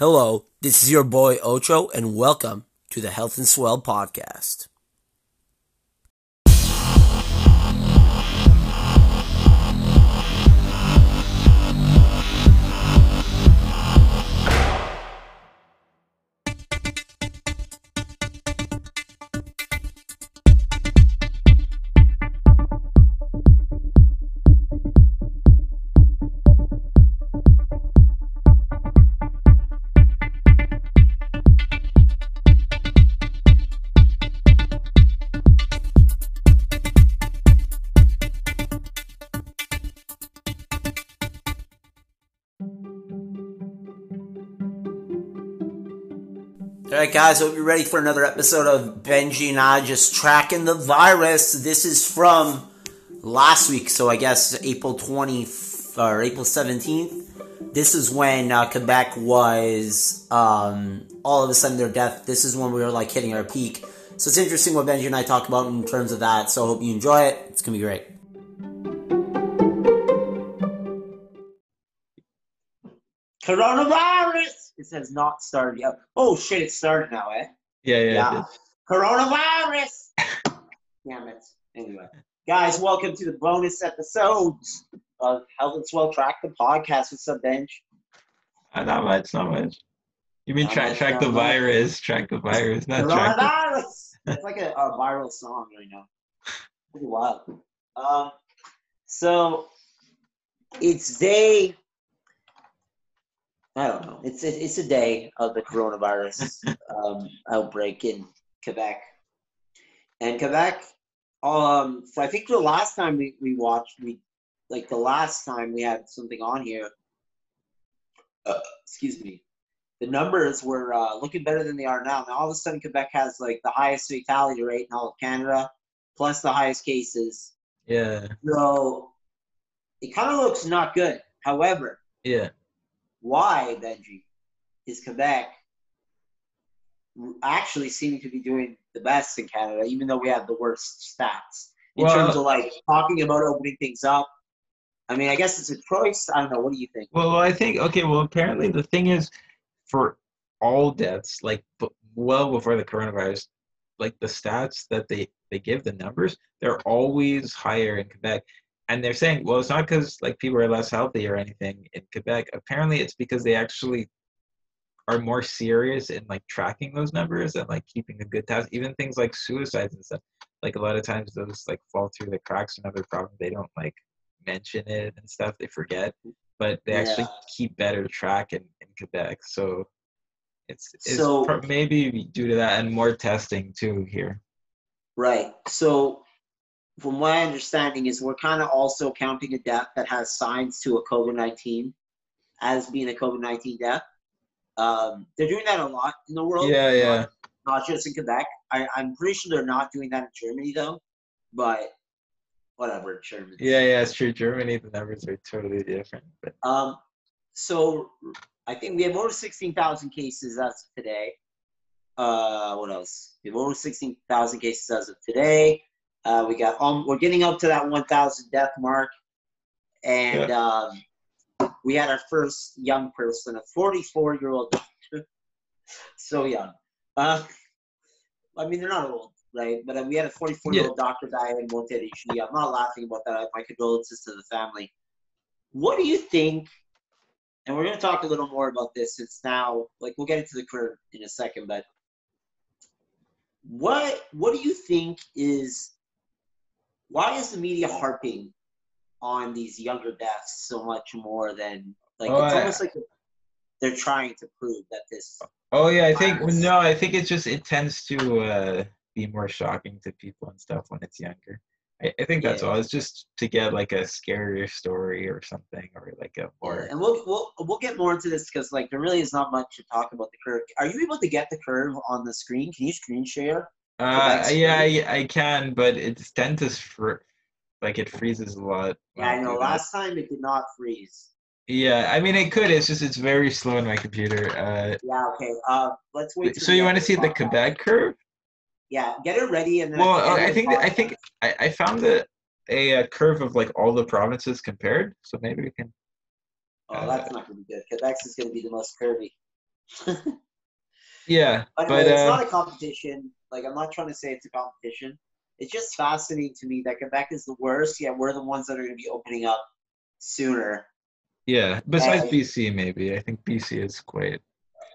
Hello, this is your boy Ocho, and welcome to the Health and Swell podcast. Guys, hope you're ready for another episode of Benji and I just tracking the virus. This is from last week, so I guess April 20 or April 17th. This is when uh, Quebec was um, all of a sudden their death. This is when we were like hitting our peak. So it's interesting what Benji and I talk about in terms of that. So I hope you enjoy it. It's gonna be great. Coronavirus. It says not started yet. Oh shit! It started now, eh? Yeah, yeah. Yeah. Coronavirus. Damn it. Anyway, guys, welcome to the bonus episodes of Health and Swell Track the podcast. with up, Bench? Uh, not much, not much. You mean track much, track the virus, track the virus, not track the Coronavirus. it's like a, a viral song right now. Pretty wild. Um, so it's day. I don't know. It's it's a day of the coronavirus um, outbreak in Quebec, and Quebec. Um, so I think the last time we, we watched, we like the last time we had something on here. Uh, excuse me. The numbers were uh, looking better than they are now. Now all of a sudden, Quebec has like the highest fatality rate in all of Canada, plus the highest cases. Yeah, So it kind of looks not good. However, yeah. Why, Benji, is Quebec actually seeming to be doing the best in Canada, even though we have the worst stats in Well- terms of like talking about opening things up? I mean, I guess it's a choice. I don't know. What do you think? Well, I think okay. Well, apparently the thing is, for all deaths, like well before the coronavirus, like the stats that they they give the numbers, they're always higher in Quebec, and they're saying, well, it's not because like people are less healthy or anything in Quebec. Apparently, it's because they actually are more serious in like tracking those numbers and like keeping a good task. Even things like suicides and stuff. Like a lot of times those like fall through the cracks in other provinces. They don't like mention it and stuff. They forget, but they actually keep better track in, in Quebec. So it's, it's So- maybe due to that and more testing too here. Right. So, from my understanding, is we're kind of also counting a death that has signs to a COVID nineteen as being a COVID nineteen death. Um, they're doing that a lot in the world. Yeah, yeah. Not, not just in Quebec. I, I'm pretty sure they're not doing that in Germany though. But whatever, Germany. Yeah, yeah, it's true. Germany, the numbers are totally different. But Um, so I think we have over 16,000 cases as of today. Uh, what else? We have over 16,000 cases as of today. Uh, we got um, we're getting up to that 1,000 death mark, and um, we had our first young person, a 44 year old doctor, so young. Uh, I mean, they're not old, right? But uh, we had a 44 year old doctor die in Monterrey. I'm not laughing about that. My condolences to the family. What do you think? And we're going to talk a little more about this. It's now like we'll get into the curve in a second, but what what do you think is why is the media harping on these younger deaths so much more than like Oh, it's I- almost like they're trying to prove that this oh yeah, I think no, I think it's just it tends to uh, be more shocking to people and stuff when it's younger. I, I think that's Yeah. all. It's just to get like a scarier story or something, or like a more. and we'll we'll we'll get more into this because like there really is not much to talk about the curve. Are you able to get the curve on the screen? Can you screen share? Uh, yeah. I, I can, but it's to fr- like it freezes a lot. Yeah, I know. Last time it did not freeze. Yeah, I mean it could. It's just it's very slow in my computer. Uh, Yeah. Okay. Uh, let's wait. so you want to see the. Quebec curve? Yeah, get it ready and then. Well, uh, end I think that, I think I, I found a, a uh curve of like all the provinces compared. So maybe we can. Oh, that's not going to be good. Quebec's is going to be the most curvy. Yeah, But, but it's uh, not a competition. Like I'm not trying to say it's a competition. It's just fascinating to me that Quebec is the worst, yet we're the ones that are going to be opening up sooner. yeah. Besides uh, BC, maybe I think BC is quite.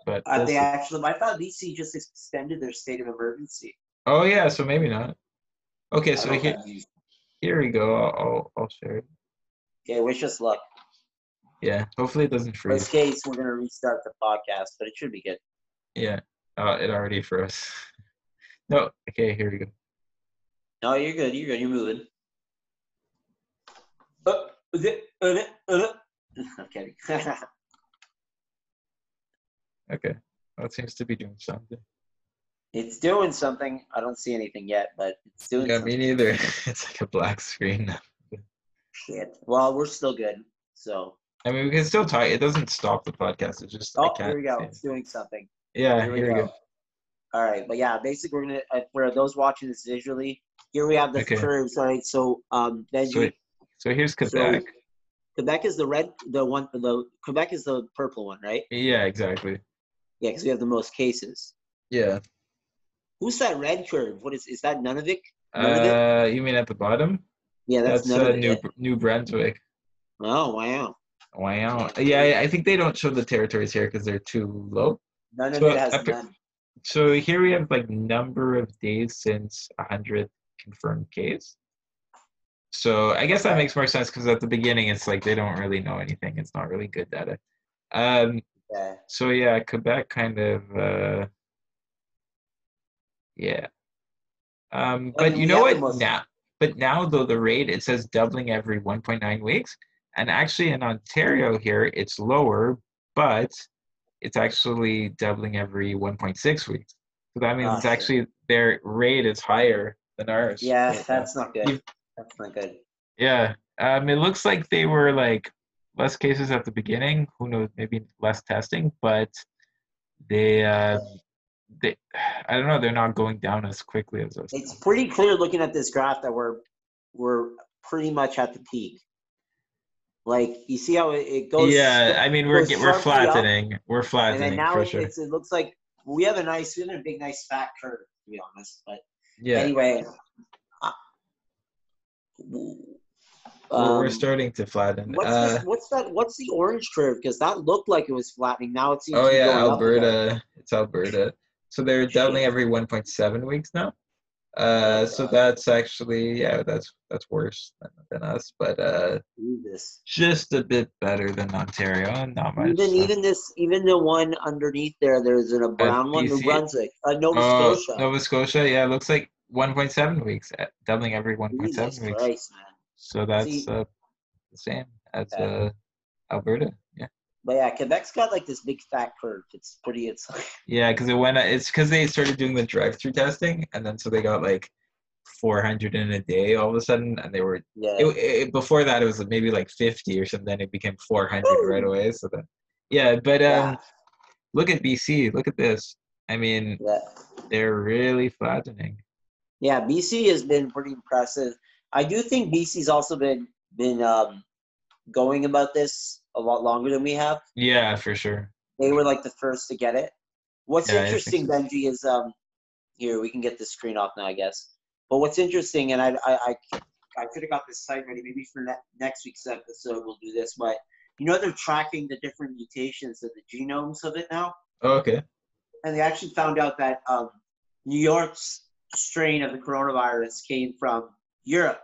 But Uh, they actually, I thought BC just extended their state of emergency. oh yeah, so maybe not. Okay, so here if that means- here we go. I'll I'll, I'll share it. Okay, wish us luck. Yeah, hopefully it doesn't freeze. Worst freeze. case, we're going to restart the podcast, but it should be good. Yeah. Uh, it already froze. No. Okay, here we go. No, you're good. You're good. You're moving. Uh, uh, uh, uh, I'm kidding. Okay. Well, it seems to be doing something. it's doing something. I don't see anything yet, but it's doing Yeah, something. me neither. it's like a black screen now. Shit. Well, we're still good. So, I mean, we can still talk. It doesn't stop the podcast. It's just oh, here we go. It's doing something. Yeah, Here we we go. go. All right, but yeah, basically, we're gonna uh, for those watching this visually. Here we have the Okay. curves, right? So, um, Benji, So, so here's so Quebec. Quebec is the red, the one, the Quebec is the purple one, right? Yeah, exactly. Yeah, because we have the most cases. Yeah. Who's that red curve? What is is that Nunavik? Nunavik? Uh, you mean at the bottom? Yeah, that's, That's uh, New New Brunswick. oh wow, Wow. Yeah, I- think they don't show the territories here because they're too low. none of So, it has pre- none. So here we have like number of days since 100 confirmed case. So I guess that makes more sense because at the beginning it's like they don't really know anything. It's not really good data. Um, Yeah. so yeah, Quebec kind of uh, yeah. Um, I but mean, you know what most- now? But now though the rate it says doubling every 1.9 weeks, and actually in Ontario here it's lower, but it's actually doubling every 1.6 weeks. So that means it's actually their rate is higher than ours. Yeah, that's not good. That's not good. Yeah. Um, it looks like they were like less cases at the beginning. Who knows? Maybe less testing, but they, uh, they, I don't know. They're not going down as quickly as us. It's pretty clear looking at this graph that we're we're pretty much at the peak. Like you see how it, it goes. yeah, I mean we're we're sharply up, flattening. We're and flattening then now it, sure. it's, it looks like we have a nice, we have a big, nice fat curve to be honest. But Yeah, anyway, uh, w- we're, um, starting to flatten. What's, Uh, this, what's that? What's the orange curve? Because that looked like it was flattening. Now it seems. oh yeah, going up again. Alberta. It's Alberta. So they're doubling Shit. every 1.7 weeks now. Uh, so that's actually yeah, that's that's worse than, than us, but uh, Jesus. just a bit better than Ontario. Not much. Even so. even this even the one underneath there, there's a brown one, New Brunswick, uh, Nova Oh, Scotia. Nova Scotia, yeah, it looks like 1.7 weeks, uh, doubling every 1.7 Jesus weeks. Christ. So that's See- uh, the same as uh, Alberta. But yeah, Quebec's got like this big fat curve. It's pretty. It's like yeah, because it went. It's because they started doing the drive-through testing, and then so they got like 400 in a day all of a sudden, and they were. yeah. It, it, before that, it was maybe like 50 or something. It became 400 right away. So then, yeah, but um, yeah, look at BC. Look at this. I mean, yeah, they're really flattening. yeah. BC has been pretty impressive. I do think BC's also been been um, going about this a lot longer than we have. Yeah, for sure. They were like the first to get it. What's Yeah, interesting, so. Benji, is um, here we can get the screen off now, I guess. But what's interesting, and I I I, I could have got this site ready maybe for ne- next week's episode. We'll do this, but you know they're tracking the different mutations of the genomes of it now, Oh, okay. and they actually found out that um, New York's strain of the coronavirus came from Europe.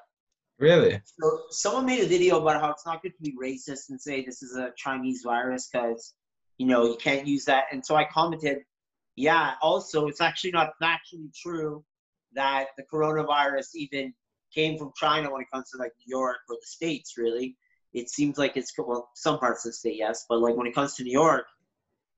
Really? So someone made a video about how it's not good to be racist and say this is a Chinese virus because you know you can't use that. And so I commented, yeah. Also, it's actually not factually true that the coronavirus even came from China when it comes to like New York or the states. Really, it seems like it's well some parts of the state, yes, but like when it comes to New York,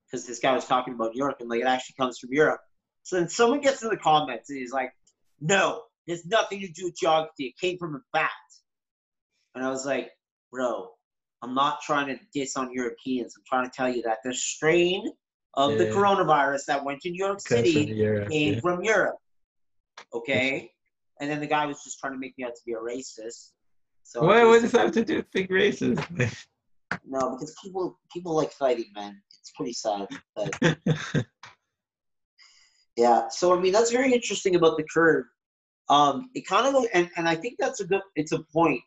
because this guy was talking about New York and like it actually comes from Europe. So then someone gets in the comments and he's like, no, it has nothing to do with geography. It came from a bat. And I was like, bro, I'm not trying to diss on Europeans. I'm trying to tell you that the strain of the coronavirus that went to New York Comes from City Europe, came yeah. from Europe. Okay? And then the guy was just trying to make me out to be a racist. So I What, does that have to do with big races? No, because people people like fighting, man. it's pretty sad. But yeah, so I mean that's very interesting about the curve. Um, it kind of and and I think that's a good. It's a point.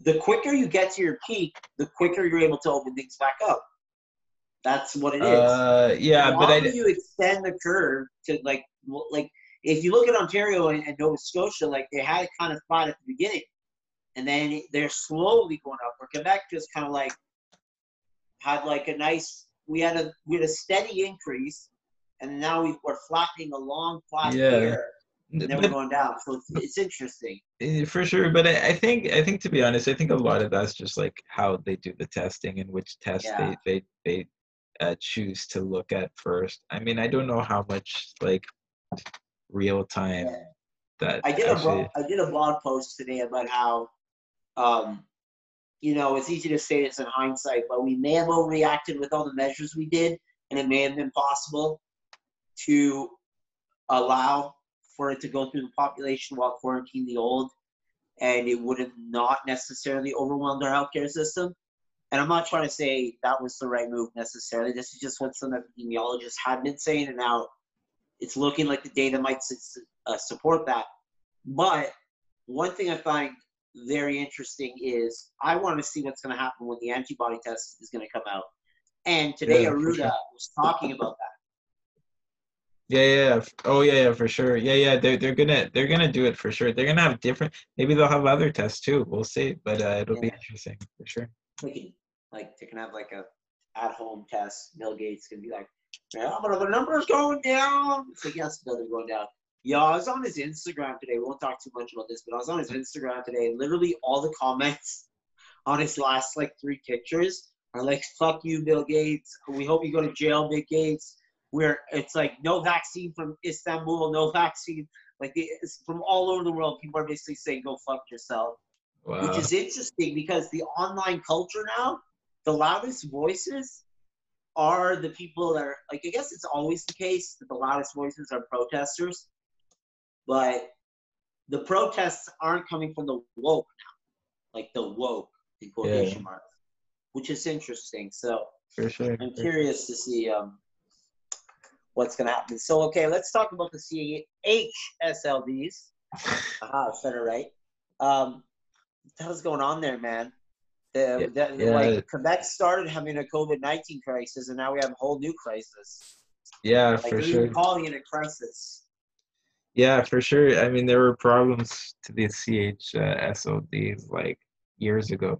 The quicker you get to your peak, the quicker you're able to open things back up. That's what it is. uh, yeah, but I you extend the curve to like like if you look at Ontario and, and Nova Scotia, like they had it kind of flat at the beginning, and then they're slowly going up. Where Quebec just kind of like had like a nice we had a we had a steady increase, and now we, we're flattening a long flat Yeah. here, and then we're going down. So it's, it's interesting. Eh, for sure but I, I think i think to be honest i think a lot of that's just like how they do the testing and which test Yeah. they they they uh, choose to look at first i mean i don't know how much like real time Yeah. that I did a blog, I did a blog post today about how, um, you know, it's easy to say this in hindsight, but we may have overreacted with all the measures we did, and it may have been possible to allow for it to go through the population while quarantining the old, and it would have not necessarily overwhelmed our healthcare system. And I'm not trying to say that was the right move necessarily. This is just what some epidemiologists had been saying, and now it's looking like the data might uh, support that. But one thing I find very interesting is I want to see what's going to happen when the antibody test is going to come out. And today, Yeah, Arruda sure. was talking about that. Yeah yeah yeah. oh yeah yeah for sure yeah yeah they're, they're gonna they're gonna do it for sure they're gonna have different maybe they'll have other tests too we'll see but uh, it'll be interesting for sure like, they can have like a at-home test. Bill Gates can be like, "Yeah, but the numbers going down." It's like, yes, Bill, they're going down. Yeah, I was on his Instagram today. We won't talk too much about this, but I was on his Instagram today, and literally all the comments on his last like three pictures are like, "Fuck you, Bill Gates. We hope you go to jail, Bill Gates." Where it's like no vaccine from Istanbul, no vaccine. Like it's from all over the world, people are basically saying, "Go fuck yourself." wow which is interesting because the online culture now, the loudest voices are the people that are like I guess it's always the case that the loudest voices are protesters, but the protests aren't coming from the woke now, like the woke in quotation marks, which is interesting. So for sure I'm curious to see um, what's going to happen. So okay, let's talk about the CHSLDs. Aha, said it right. Um, what hell's going on there, man? The, Yeah, the, yeah. Like Quebec started having a COVID nineteen crisis, and now we have a whole new crisis. yeah Like for sure calling it a crisis. Yeah, for sure. I mean, there were problems to the CH uh, like years ago,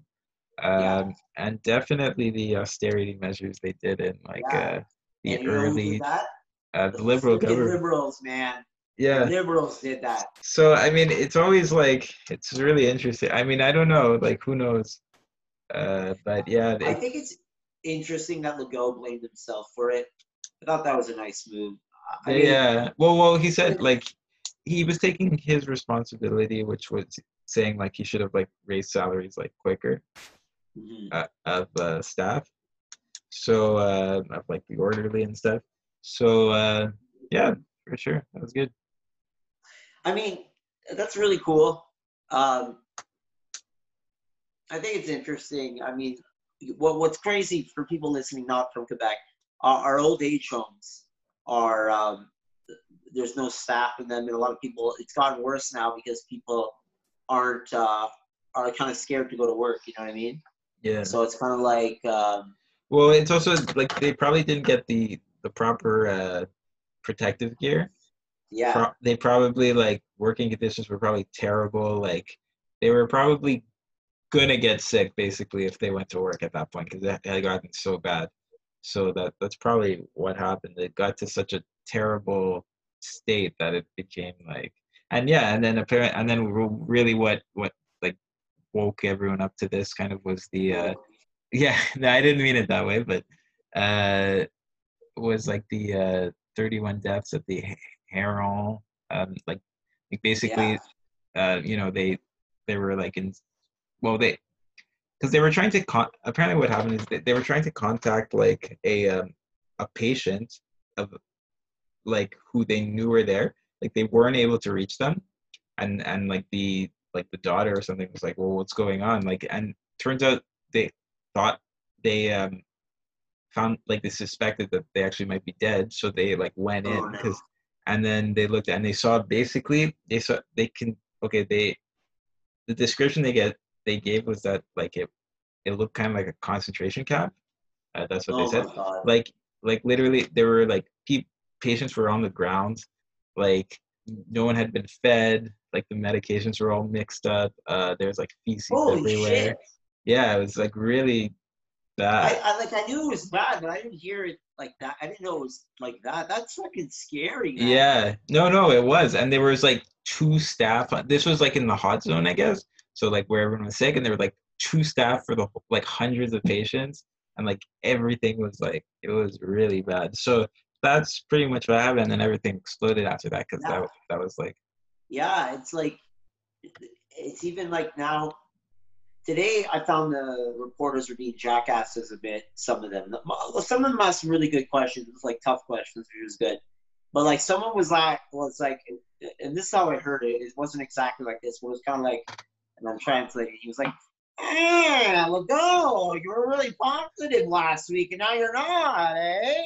um, Yeah. and definitely the austerity measures they did in like uh, the and you know who early did that? uh, the liberal government. liberals, man. Yeah. Liberals did that. So I mean, it's always like it's really interesting. I mean, I don't know, like who knows, uh, but yeah, I think it's interesting that Legault blamed himself for it. I thought that was a nice move. I mean, yeah. Well, well, he said like he was taking his responsibility, which was saying like he should have like raised salaries like quicker. mhm. uh, of uh, staff. So uh, of like the orderly and stuff. So uh, yeah, for sure, that was good. I mean, that's really cool. Um, I think it's interesting. I mean, what what's crazy for people listening not from Quebec, our, our old age homes are um, there's no staff in them, and a lot of people. It's gotten worse now because people aren't uh, are kind of scared to go to work. You know what I mean? Yeah. So it's kind of like um, Well, it's also like they probably didn't get the the proper uh, protective gear. yeah, Pro- they probably like working conditions were probably terrible. Like they were probably gonna get sick basically if they went to work at that point because it had gotten so bad. So that that's probably what happened. It got to such a terrible state that it became like, and yeah, and then apparent, and then really what what like woke everyone up to this kind of was the uh, yeah. No, I didn't mean it that way, but uh, was like the uh 31 deaths at the Herron, um, like like basically uh, you know, they they were like in, well, they because they were trying to con- apparently what happened is they, they were trying to contact like a um, a patient of like who they knew were there, like they weren't able to reach them, and and like the like the daughter or something was like, well, what's going on? Like, and turns out they thought they um found like they suspected that they actually might be dead, so they like went Oh, in no. because, and then they looked and they saw basically they saw they can okay they, the description they get they gave was that like it, it looked kind of like a concentration camp. Uh, that's what oh they said like like literally there were like pe- patients were on the ground like no one had been fed like the medications were all mixed up uh there's like feces Holy everywhere shit. yeah it was like really bad I, I like I knew it was bad, but I didn't hear it like that. I didn't know it was like that. That's fucking scary, man. yeah no no it was and there was like two staff this was like in the hot zone i guess so like where everyone was sick and there were like two staff for the like hundreds of patients and like everything was like it was really bad so that's pretty much what happened and then everything exploded after that because Yeah. that, that was like Yeah, it's like it's even like now. Today, I found the reporters were being jackasses a bit. Some of them, some of them asked some really good questions, It was like tough questions, which was good. But like someone was like, was like, and this is how I heard it. It wasn't exactly like this. But it was kind of like, and I'm translating. He was like, "Ah, Legault, you were really positive last week, and now you're not, eh?"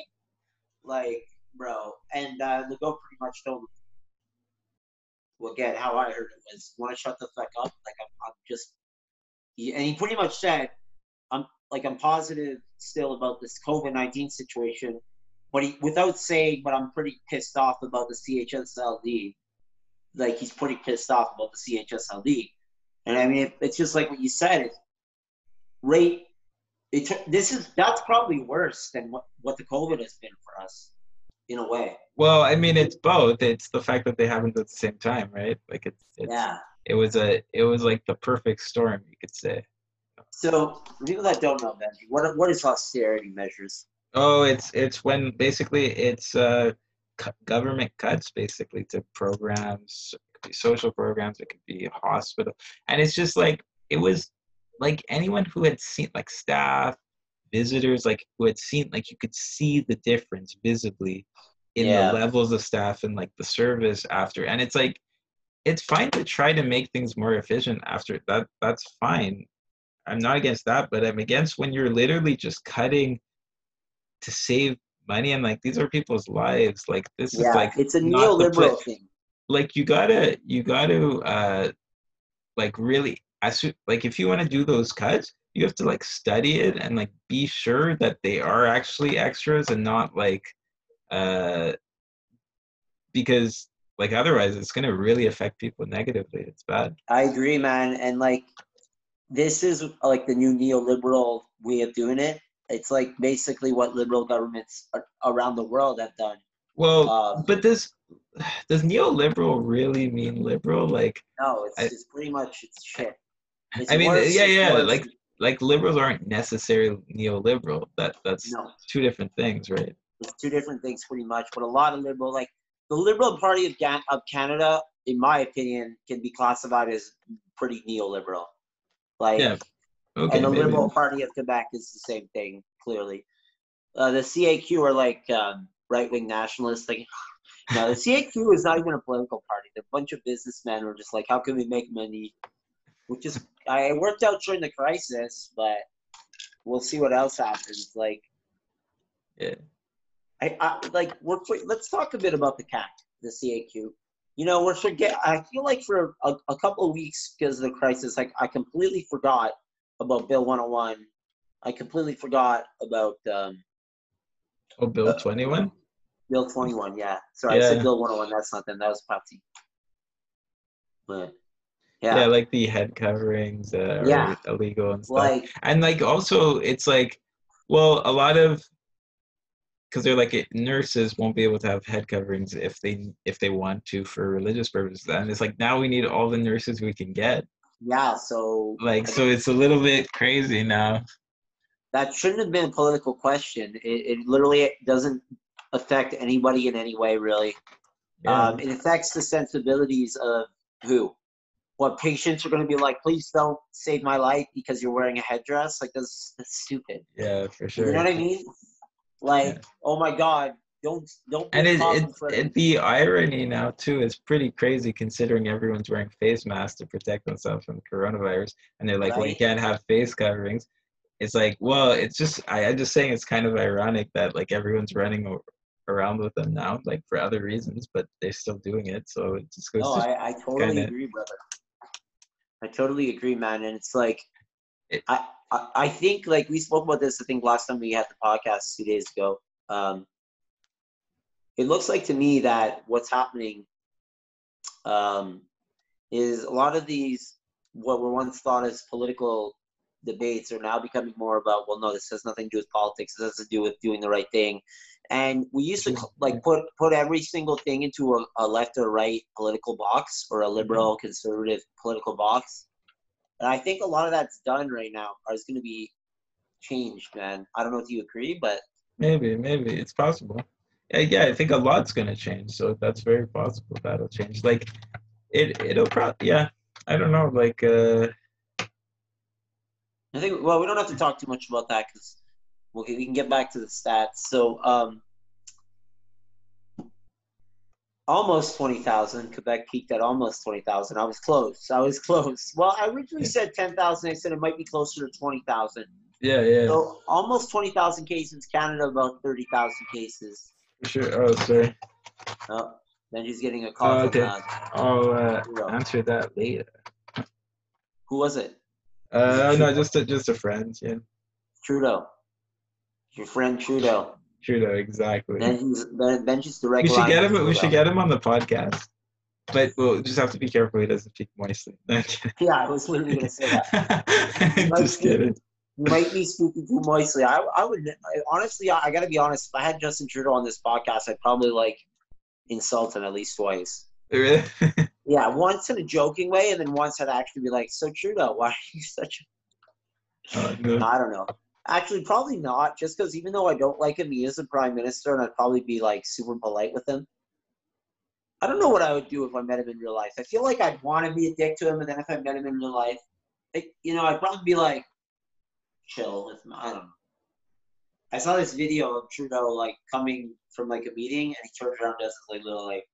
Like, bro, and uh, Legault pretty much told him well, again, how I heard it was, "Want to shut the fuck up?" Like I'm, I'm just, he, and he pretty much said, "I'm like I'm positive still about this COVID nineteen situation," but he, without saying, "But I'm pretty pissed off about the CHSLD." Like he's pretty pissed off about the CHSLD, and I mean, it, it's just like what you said. It's rate. It, this is that's probably worse than what what the COVID has been for us, in a way. well i mean it's both it's the fact that they happened at the same time right like it's, it's Yeah. It was a it was like the perfect storm you could say So for people that don't know, Benji, what what is austerity measures? oh it's it's when basically it's uh government cuts basically to programs it could be social programs it could be hospital and it's just like it was like anyone who had seen like staff visitors like who had seen like you could see the difference visibly in Yeah. the levels of staff and like the service after and it's like it's fine to try to make things more efficient after that that's fine i'm not against that but i'm against when you're literally just cutting to save money and like these are people's lives like this Yeah, is like it's a neoliberal thing. like you gotta you gotta uh like really as like if you want to do those cuts you have to like study it and like be sure that they are actually extras and not like uh because like otherwise it's going to really affect people negatively it's bad I agree, man. And like, this is like the new neoliberal way of doing it. It's like basically what liberal governments around the world have done. well Um, but does does neoliberal really mean liberal like no, it's, I- it's pretty much it's shit. It's I mean, worse- yeah, yeah, worse like- like liberals aren't necessarily neoliberal that that's no, two different things right it's two different things pretty much. But a lot of liberal, like the Liberal Party of, Gan- of Canada, in my opinion, can be classified as pretty neoliberal. Like, Yeah, okay and the maybe. Liberal Party of Quebec is the same thing, clearly. Uh, the CAQ are like um, right wing nationalists. Like, no, the CAQ is not even a political party. They're a bunch of businessmen who are just like, how can we make money? Which is, I worked out during the crisis, but we'll see what else happens. Like, Yeah. I, I like we're let's talk a bit about the CAC, the CAQ. You know, we're forget. I feel like for a, a couple of weeks because of the crisis, like I completely forgot about Bill 101. I completely forgot about um, oh bill 21 Bill 21. Yeah, sorry, I said Bill 101. That's not them. That was Patsy. But yeah. yeah, like the head coverings that are Yeah. illegal and stuff like and like also it's like well a lot of because they're like it, nurses won't be able to have head coverings if they if they want to for religious purposes and it's like now we need all the nurses we can get yeah. So like so it's a little bit crazy now that shouldn't have been a political question. It, it literally doesn't affect anybody in any way, really. yeah. Um, it affects the sensibilities of who? What patients are going to be like, please don't save my life because you're wearing a headdress? Like, that's, that's stupid. yeah for sure You know what I mean? Like, Yeah. oh my God, don't, don't. and be it, talking it, the irony now too is pretty crazy considering everyone's wearing face masks to protect themselves from coronavirus and they're like well you can't have face coverings it's like, well, it's just I, I'm just saying it's kind of ironic that like everyone's running o- around with them now, like for other reasons, but they're still doing it. So it just goes No, to I, I totally kinda- agree, brother. I totally agree, man. And it's like, It- I, I, I think like we spoke about this. I think last time we had the podcast two days ago. Um, it looks like to me that what's happening um, is a lot of these what were once thought as political debates are now becoming more about well no this has nothing to do with politics this has to do with doing the right thing and we used to like put put every single thing into a, a left or right political box or a liberal conservative political box and i think a lot of that's done right now or is going to be changed man i don't know if you agree but maybe, maybe it's possible. Yeah, yeah, I think a lot's gonna change, so that's very possible that'll change. Like it, it'll probably, yeah. I don't know, like uh, I think well, we don't have to talk too much about that because we'll, we can get back to the stats. So, um, almost twenty thousand. Quebec peaked at almost twenty thousand. I was close. I was close. Well, I originally said ten thousand. I said it might be closer to twenty thousand. yeah, yeah, So almost twenty thousand cases. Canada about thirty thousand cases. sure. Oh, sorry. Oh, Benji's getting a call Oh, okay. I'll uh, answer that later. Who was it? Uh, no, just a, just a friend. Yeah, Trudeau. Your friend Trudeau. Trudeau, exactly. Ben- Benji's direct We should get him. We should get him on the podcast, but we'll just have to be careful he doesn't speak moistly. No, Yeah, I was literally gonna say that. just be- kidding. You might be speaking too moistly. I, I would I, honestly, I, I got to be honest. If I had Justin Trudeau on this podcast, I'd probably like insult him at least twice. Really? Yeah, once in a joking way, and then once I'd actually be like, "So Trudeau, why are you such?" A... Oh, no. I don't know. Actually, probably not. Just because even though I don't like him, he is a prime minister, and I'd probably be like super polite with him. I don't know what I would do if I met him in real life. I feel like I'd want to be a dick to him, and then if I met him in real life, you know, I'd probably be like, chill with him. I don't know. I saw this video of Trudeau like coming from like a meeting, and he turns around, and does like little like,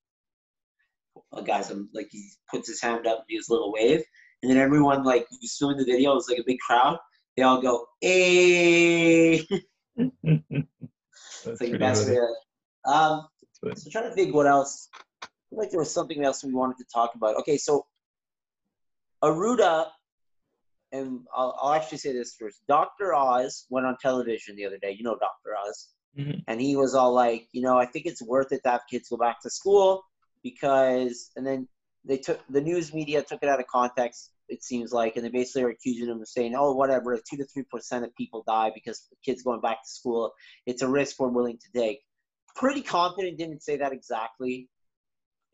uh, guys, like he puts his hand up, and does a little wave, and then everyone like who's filming the video is like a big crowd. They all go, "Hey!" That's It's like the best way. Um, so trying to think what else. I feel like there was something else we wanted to talk about. Okay, so Arruda, and I'll, I'll actually say this first. Dr. Oz went on television the other day. You know Dr. Oz. Mhm. And he was all like, you know, I think it's worth it to have kids go back to school because, and then they took the news media took it out of context. It seems like, and they basically are accusing him of saying, "Oh, whatever, two to three percent of people die because the kids going back to school. It's a risk we're willing to take." Pretty confident didn't say that exactly.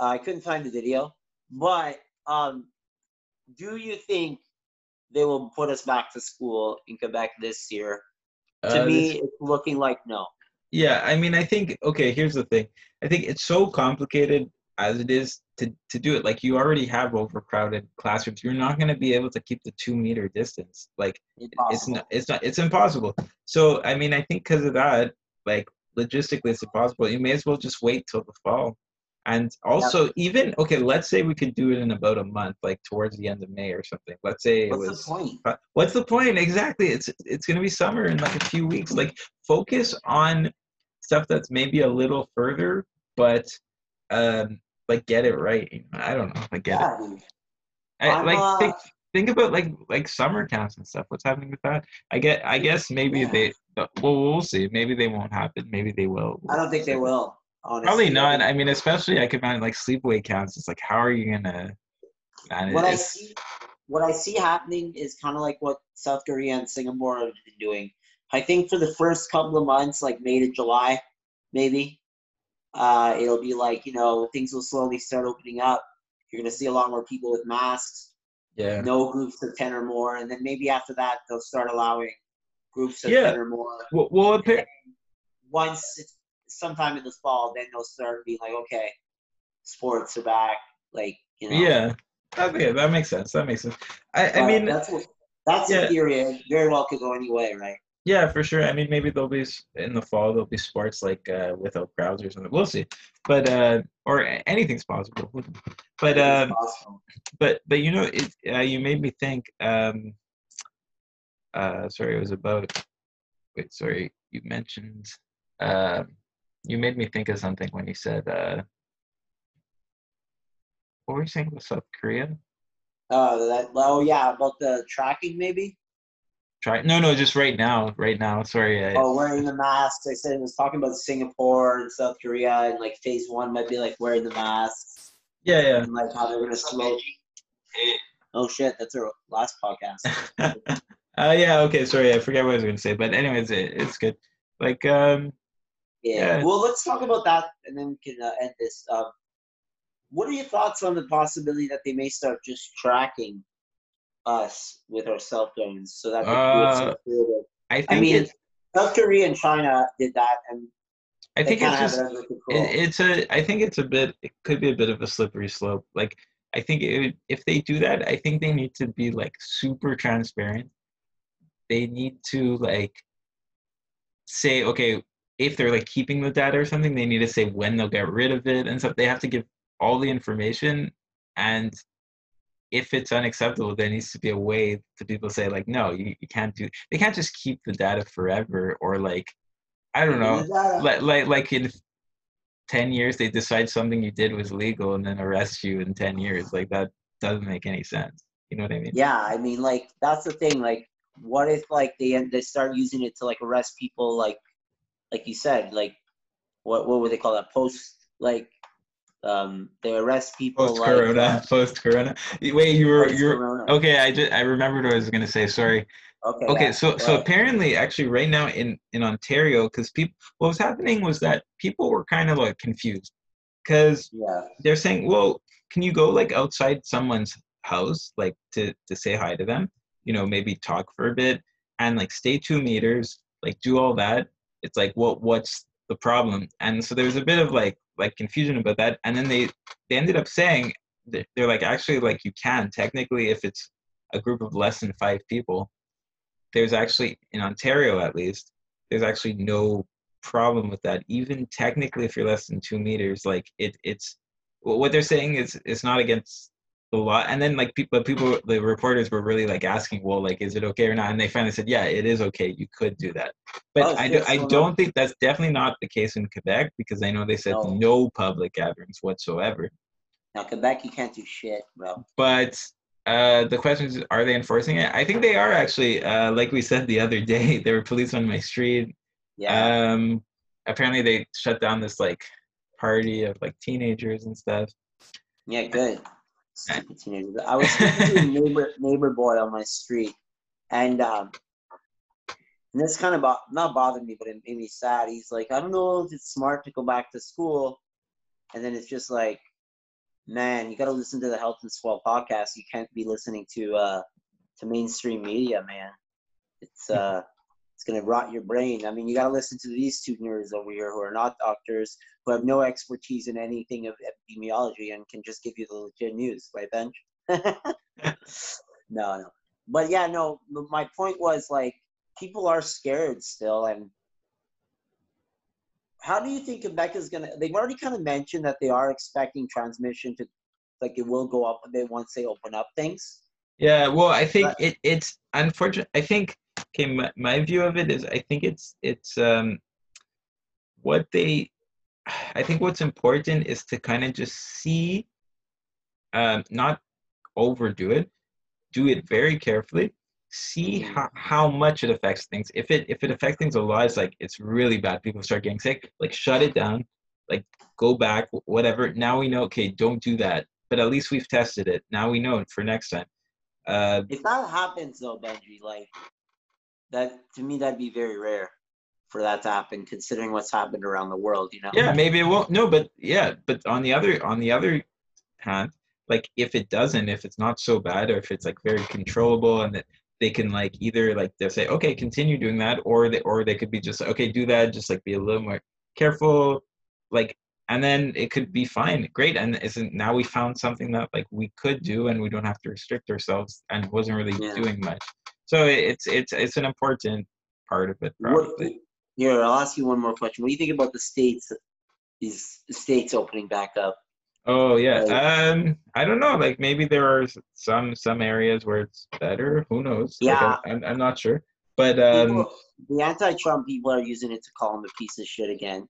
Uh, I couldn't find the video, but um, do you think they will put us back to school in Quebec this year? To Uh, me, it's looking like no. yeah, I mean, I think okay. Here's the thing. I think it's so complicated as it is to to do it. Like you already have overcrowded classrooms. You're not going to be able to keep the two meter distance. Like it's not. It's not. It's impossible. So I mean, I think because of that, like logistically, it's impossible. You may as well just wait till the fall. And also, even okay, let's say we could do it in about a month, like towards the end of May or something. Let's say it What's was the point? what's the point? Exactly. It's it's gonna be summer in like a few weeks. Like focus on stuff that's maybe a little further, but um like get it right. I don't know. Like get it. Yeah, dude. I, like uh, think think about like like summer camps and stuff. What's happening with that? I get I guess maybe Yeah. they well we'll see. Maybe they won't happen. Maybe they will. I don't think they will. Honestly, Probably not. I mean, especially I could imagine like sleepaway camps. It's like how are you gonna manage? what I see, what I see happening is kind of like what South Korea and Singapore have been doing. I think for the first couple of months, like May to July, maybe, uh, it'll be like you know things will slowly start opening up. You're gonna see a lot more people with masks, yeah. no groups of ten or more, and then maybe after that they'll start allowing groups of Yeah. ten or more. Well, well Once it's sometime in the fall, then they'll start being like, okay, sports are back. Like you know, yeah. Okay, that makes sense. That makes sense. I, I mean, that's what that's yeah. the theory. It very well could go any way, right? Yeah, for sure. I mean, maybe there'll be in the fall there'll be sports like uh, without crowds or something. We'll see, but uh, or anything's possible. But um, possible. but but you know, it, uh, you made me think. Um, uh, sorry, it was about. Wait, sorry, you mentioned. Uh, you made me think of something when you said. Uh, what were you saying about South Korea? Uh, that, oh yeah, about the tracking maybe. Try no, no, just right now, right now. Sorry. I, Oh, wearing the masks. I said it was talking about Singapore and South Korea, and like phase one might be like wearing the masks yeah, yeah. and like how they're gonna slow. Oh shit, that's our last podcast. uh, yeah. Okay. Sorry, I forget what I was going to say, but anyways, it, it's good. Like, um, Yeah. Yeah. Well, let's talk about that, and then we can uh, end this. Um, what are your thoughts on the possibility that they may start just tracking us with our cell phones so that they can do it. So Uh. I think I mean, it's, South Korea and China did that, and I think it's just it it, it's a i think it's a bit it could be a bit of a slippery slope. Like i think it, would- if they do that i think they need to be like super transparent. They need to like say okay if they're like keeping the data or something they need to say when they'll get rid of it and stuff. They have to give all the information and if it's unacceptable there needs to be a way to people say like no you, you can't do they can't just keep the data forever or like i don't know like like like in 10 years they decide something you did was legal and then arrest you in 10 years like that doesn't make any sense you know what i mean Yeah, I mean, like that's the thing. Like, what if like they they start using it to like arrest people? Like, like you said, like what what would they call that? Post like, um, they arrest people post like corona uh, post corona wait you were you were okay i just i remembered what i was going to say sorry Okay. okay yeah, so go so apparently actually right now in in ontario because people what was happening was that people were kind of like confused because yeah, they're saying, well, can you go like outside someone's house, like to to say hi to them? You know, maybe talk for a bit and like stay two meters, like do all that. It's like, what what's the problem? And so there was a bit of like like confusion about that. And then they they ended up saying they're like, actually, like you can technically if it's a group of less than five people. There's actually in Ontario at least, there's actually no problem with that. Even technically, if you're less than two meters, like it, it's what they're saying is it's not against the lot And then like people, people, the reporters were really like asking, well, like, is it okay or not? And they finally said, yeah, it is okay. You could do that. But Oh, I, do, I don't think that's definitely not the case in Quebec because I know they said No. no public gatherings whatsoever. now Quebec, you can't do shit, bro. But uh, the question is, are they enforcing it? I think they are actually. Uh, like we said the other day, there were police on my street Yeah, um, apparently they shut down this like party of like teenagers and stuff. yeah, good. Stupid teenagers. I was speaking to a neighbor neighbor boy on my street, and um, and this kind of bo- not bothered me, but it made me sad. He's like, I don't know if it's smart to go back to school, and then it's just like, man, you got to listen to the Health and Swell podcast. You can't be listening to uh to mainstream media, man. It's uh. It's gonna rot your brain. I mean, you gotta listen to these two nerds over here who are not doctors, who have no expertise in anything of epidemiology and can just give you the legit news, right, Bench? no, no. But yeah, no. My point was like people are scared still, and how do you think Quebec is gonna? They've already kind of mentioned that they are expecting transmission to, like, it will go up a bit once they open up things. Yeah, well, I think Right. it it's unfortunate. I think okay, my, my view of it is I think it's it's um what they I think what's important is to kind of just see um not overdo it, do it very carefully, see Mhm. how, how much it affects things. If it if it affects things a lot, it's like it's really bad. People start getting sick. Like shut it down. Like go back, whatever. Now we know. Okay, don't do that. But at least we've tested it. Now we know it for next time. Uh, If that happens though, Benji, like that to me that'd be very rare for that to happen, considering what's happened around the world. You know? yeah, maybe it won't. No, but yeah, but on the other on the other hand, like if it doesn't, if it's not so bad, or if it's like very controllable, and that they can like either like they'll say okay, continue doing that, or they or they could be just okay, do that, just like be a little more careful, like, and then it could be fine, great, and isn't now we found something that like we could do, and we don't have to restrict ourselves, and wasn't really Yeah. doing much. So it's it's it's an important part of it, What, here, I'll ask you one more question. What do you think about the states? These states opening back up? Oh yeah. Like- Um, I don't know. Like maybe there are some some areas where it's better. Who knows? Like, Yeah. I, I'm I'm not sure. But um, People, the anti-Trump people are using it to call him a piece of shit again,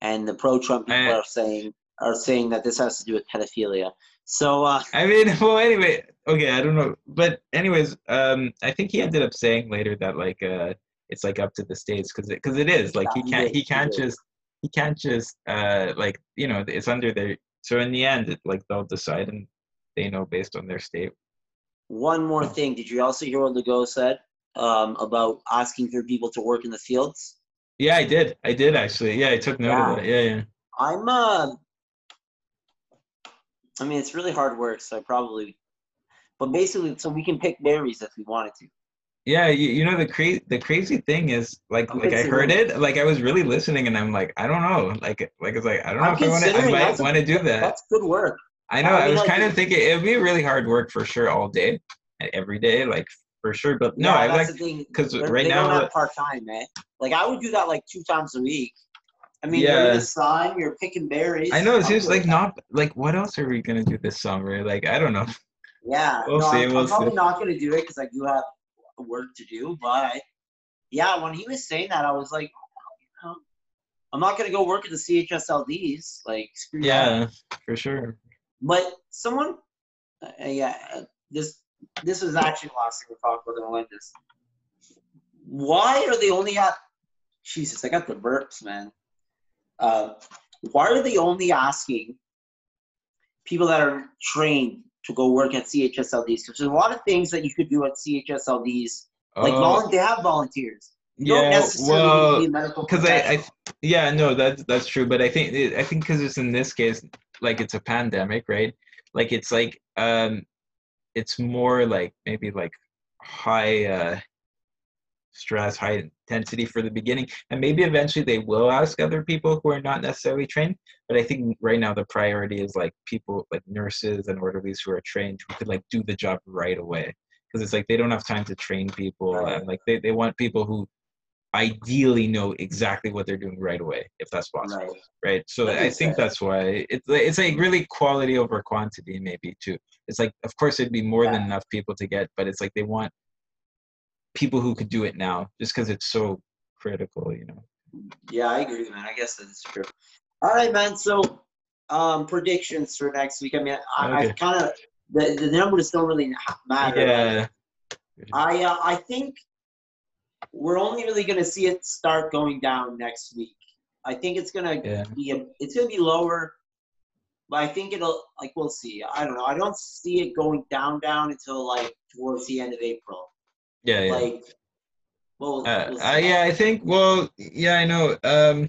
and the pro-Trump people I- are saying are saying that this has to do with pedophilia. So uh, I mean, well, anyway, okay, I don't know, but anyways, um, I think he ended up saying later that like uh, it's like up to the states because because it is like he can't he he can't just he can't just uh like you know it's under their so in the end it, like they'll decide and they know based on their state. one more thing, did you also hear what Legault said um, about asking for people to work in the fields? Yeah, I did. I did actually. Yeah, I took note Yeah. of that. Yeah, yeah. I'm uh I mean it's really hard work, so I probably but basically so we can pick berries if we wanted to. Yeah, you, you know the crazy the crazy thing is like I'm like I heard it like I was really listening and I'm like I don't know like like it's like I don't know I'm if I want to I might want to do that. That's good work. I know I I, was like, kind of thinking it would be really hard work for sure all day every day like for sure but no Yeah, I like the thing. 'cause They're- right now, part time, man. Like I would do that like two times a week. I mean, Yeah. you're in the sun, you're picking berries. I know it's just like not like what else are we gonna do this summer like I don't know Yeah, We'll no, see, I'm, we'll I'm probably see. not gonna do it because I do have work to do. But yeah, when he was saying that, I was like, you know, I'm not gonna go work at the CHSLDs. Like, screw that. yeah for sure But someone, uh, yeah, uh, this this was actually the last thing we talked about. Then we'll this. Why are they only at? Jesus, I got the burps, man. Uh, why are they only asking people that are trained to go work at CHSLDs? Because there's a lot of things that you could do at CHSLDs. Like Oh, volun- they have volunteers. You don't yeah necessarily well need to be a medical because I, I yeah no that's that's true but i think i think because it's in this case like it's a pandemic right like it's like um it's more like maybe like high uh stress high intensity for the beginning. And maybe eventually they will ask other people who are not necessarily trained but i think right now the priority is like people like nurses and orderlies who are trained who could like do the job right away. Because it's like they don't have time to train people and like they, they want people who ideally know exactly what they're doing right away if that's possible Right. right? So That i think that's why it's like- it's like really quality over quantity maybe too. It's like of course it'd be more than enough people to get but it's like they want people who could do it now just because it's so critical you know Yeah, I agree, man. I guess that's true. All right, man. So, um, predictions for next week. I mean, I, I kind of the, the numbers don't really matter. yeah I uh, I think we're only really gonna see it start going down next week. I think it's gonna yeah be a, it's gonna be lower, but I think it'll like we'll see. I don't know. I don't see it going down down until like towards the end of April. Yeah yeah. Like, well, uh, uh, yeah i think well yeah i know um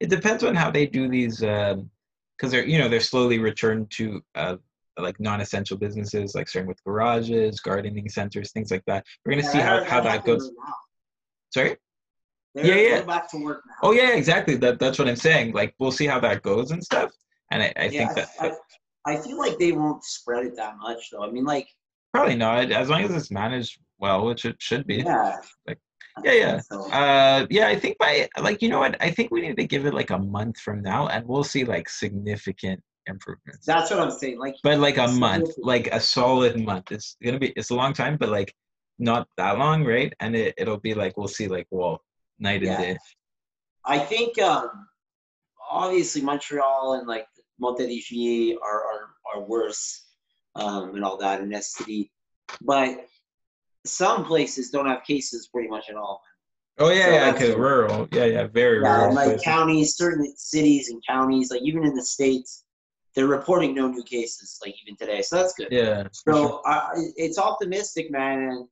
it depends on how they do these um because they're you know they're slowly returned to uh like non-essential businesses like starting with garages gardening centers things like that. We're going to Yeah, see how, that- how that goes. sorry? They're, Yeah, yeah. back to work now. oh yeah exactly. That that's what i'm saying. Like we'll see how that goes and stuff and i, I yeah, think that I, I feel like they won't spread it that much though. I mean, like, probably not. As long as it's managed well which it should be yeah, Like, yeah, yeah. So, Uh, yeah, I think by like you know what I think we need to give it like a month from now, and we'll see like significant improvements. that's what I'm saying. Like, but like a month, like a solid month. It's gonna be it's a long time, but like not that long, right? And it it'll be like we'll see like well night and Yeah. day. I think um, obviously Montreal and like Montérégie are, are are worse um, and all that in SCD, but some places don't have cases pretty much at all. Oh yeah, So yeah, because rural, yeah, yeah, very Yeah, rural. like places. counties, certain cities and counties, like even in the states, they're reporting no new cases, like even today. So that's good. yeah. So I, I- it's optimistic, man. And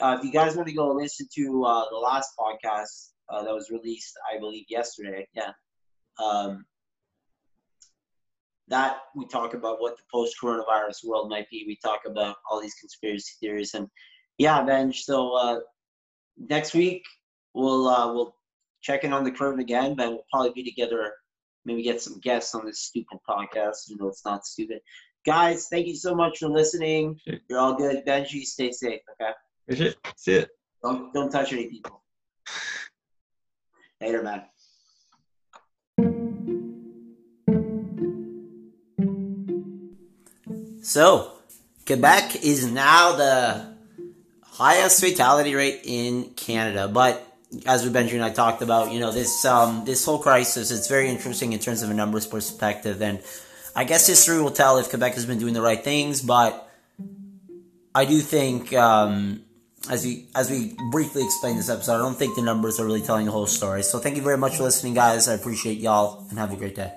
uh, if you guys want to go listen to uh, the last podcast uh, that was released, I believe yesterday, yeah, um, that we talk about what the post-coronavirus world might be. We talk about all these conspiracy theories, and yeah, Ben. So uh, next week we'll uh, we'll check in on the curtain again, but we'll probably be together. Maybe get some guests on this stupid podcast. You know, it's not stupid. Guys, thank you so much for listening. Sure. You're all good. Benji, stay safe, okay? For sure. See it. Don't don't touch any people. Later, man. So, Quebec is now the highest fatality rate in Canada, but as we Benjamin and I talked about, you know, this um, this whole crisis, it's very interesting in terms of a numbers perspective, and I guess history will tell if Quebec has been doing the right things, but I do think, um, as we as we briefly explained this episode, I don't think the numbers are really telling the whole story. So thank you very much for listening, guys. I appreciate y'all, and have a great day.